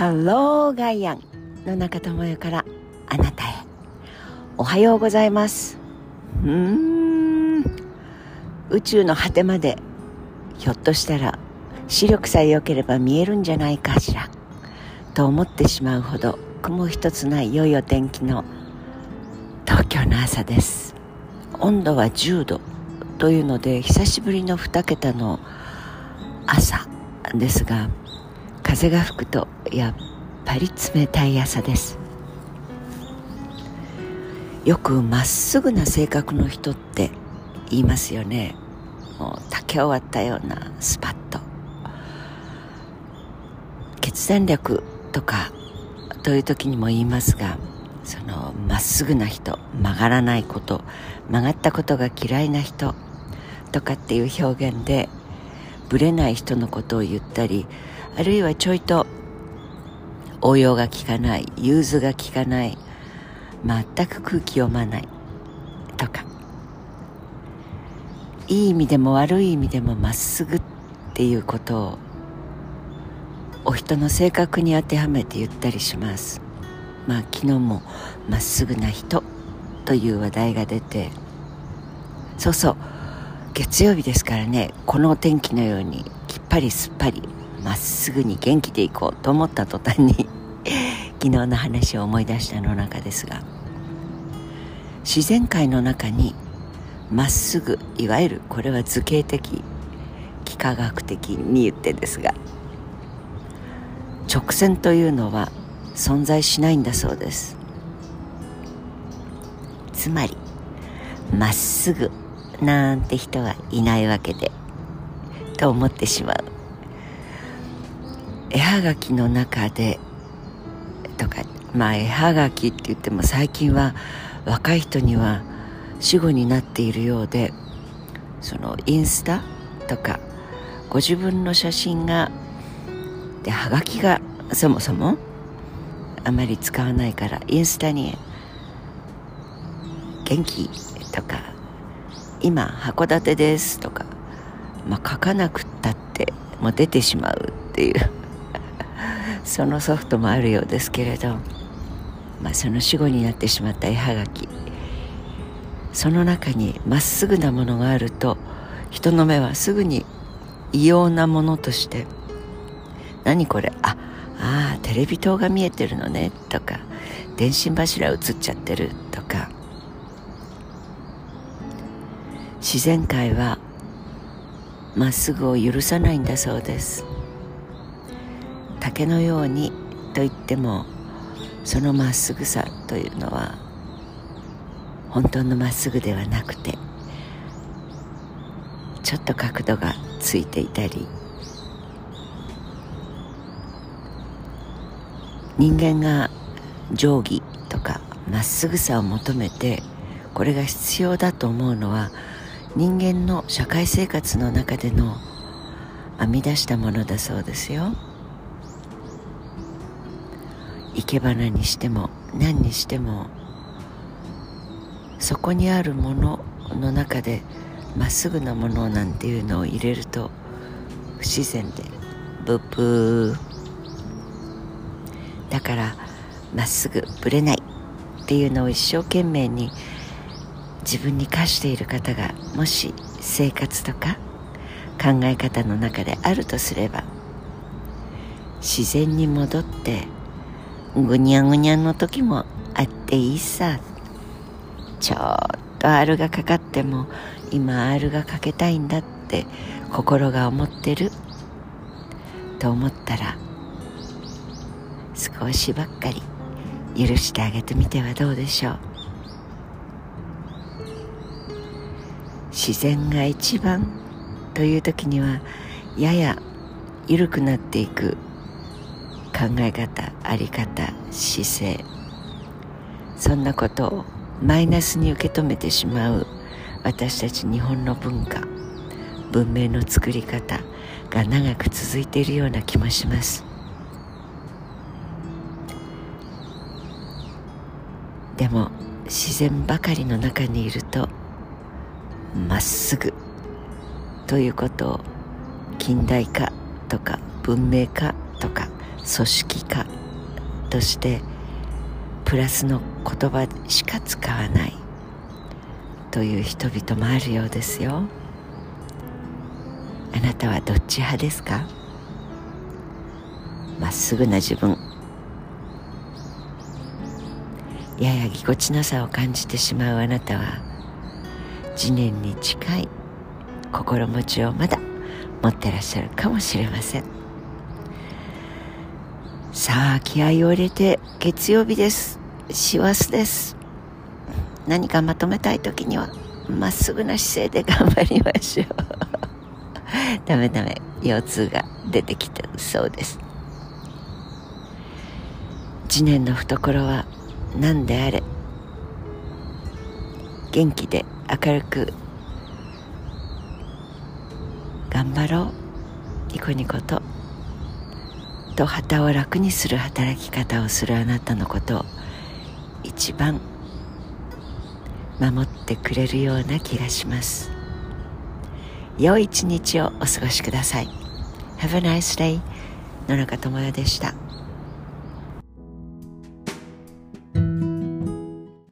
ハローガイアンの中智代からあなたへ。おはようございます。うーん。宇宙の果てまでひょっとしたら視力さえ良ければ見えるんじゃないかしら。と思ってしまうほど雲一つない良いお天気の東京の朝です。温度は10度というので久しぶりの2桁の朝ですが風が吹くとやっぱり冷たい朝です。よくまっすぐな性格の人って言いますよね。もう竹終わったようなスパッと。決断力とかという時にも言いますがそのまっすぐな人曲がらないこと曲がったことが嫌いな人とかっていう表現でぶれない人のことを言ったりあるいはちょいと応用が効かない融通が効かない全く空気読まないとか。いい意味でも悪い意味でもまっすぐっていうことをお人の性格に当てはめて言ったりします。まあ昨日もまっすぐな人という話題が出て。そうそう月曜日ですからねこのお天気のようにきっぱりすっぱりまっすぐに元気でいこうと思った途端に 昨日の話を思い出したの中ですが自然界の中にまっすぐいわゆるこれは図形的幾何学的に言ってですが直線というのは存在しないんだそうです。つまりまっすぐなんて人はいないわけでと思ってしまう。絵はがきの中でとかまあ絵はがきって言っても最近は若い人には死後になっているようでそのインスタとかご自分の写真がではがきがそもそもあまり使わないからインスタに「元気?」とか「今函館です」とか、まあ、書かなくったってもう出てしまうっていうそのソフトもあるようですけれど、まあ、その死後になってしまった絵はがき。その中にまっすぐなものがあると人の目はすぐに異様なものとして「何これあああテレビ塔が見えてるのね」とか「電信柱映っちゃってる」とか。自然界はまっすぐを許さないんだそうです。竹のようにと言ってもそのまっすぐさというのは本当のまっすぐではなくてちょっと角度がついていたり人間が定規とかまっすぐさを求めてこれが必要だと思うのは人間の社会生活の中での編み出したものだそうですよ。生け花にしても何にしてもそこにあるものの中でまっすぐなものなんていうのを入れると不自然でブッブー。だからまっすぐぶれない。っていうのを一生懸命に自分に課している方がもし生活とか考え方の中であるとすれば自然に戻ってぐにゃぐにゃの時もあっていいさ。ちょっと R がかかっても今 R がかけたいんだって。心が思ってる。と思ったら少しばっかり許してあげてみてはどうでしょう。自然が一番という時にはやや緩くなっていく考え方あり方姿勢。そんなことをマイナスに受け止めてしまう私たち日本の文化文明の作り方が長く続いているような気もします。でも自然ばかりの中にいるとまっすぐということを近代化とか文明化とか組織化としてプラスの言葉しか使わないという人々もあるようですよ。あなたはどっち派ですか？まっすぐな自分。ややぎこちなさを感じてしまうあなたは次年に近い心持ちをまだ持ってらっしゃるかもしれません。さあ気合を入れて月曜日です。師走です。何かまとめたい時にはまっすぐな姿勢で頑張りましょう。ダメダメ。腰痛が出てきてそうです。次年の懐は何であれ。元気で明るく頑張ろう。ニコニコと。と旗を楽にする働き方をするあなたのことを一番守ってくれるような気がします。良い一日をお過ごしください。Have a nice day 野中智也でした。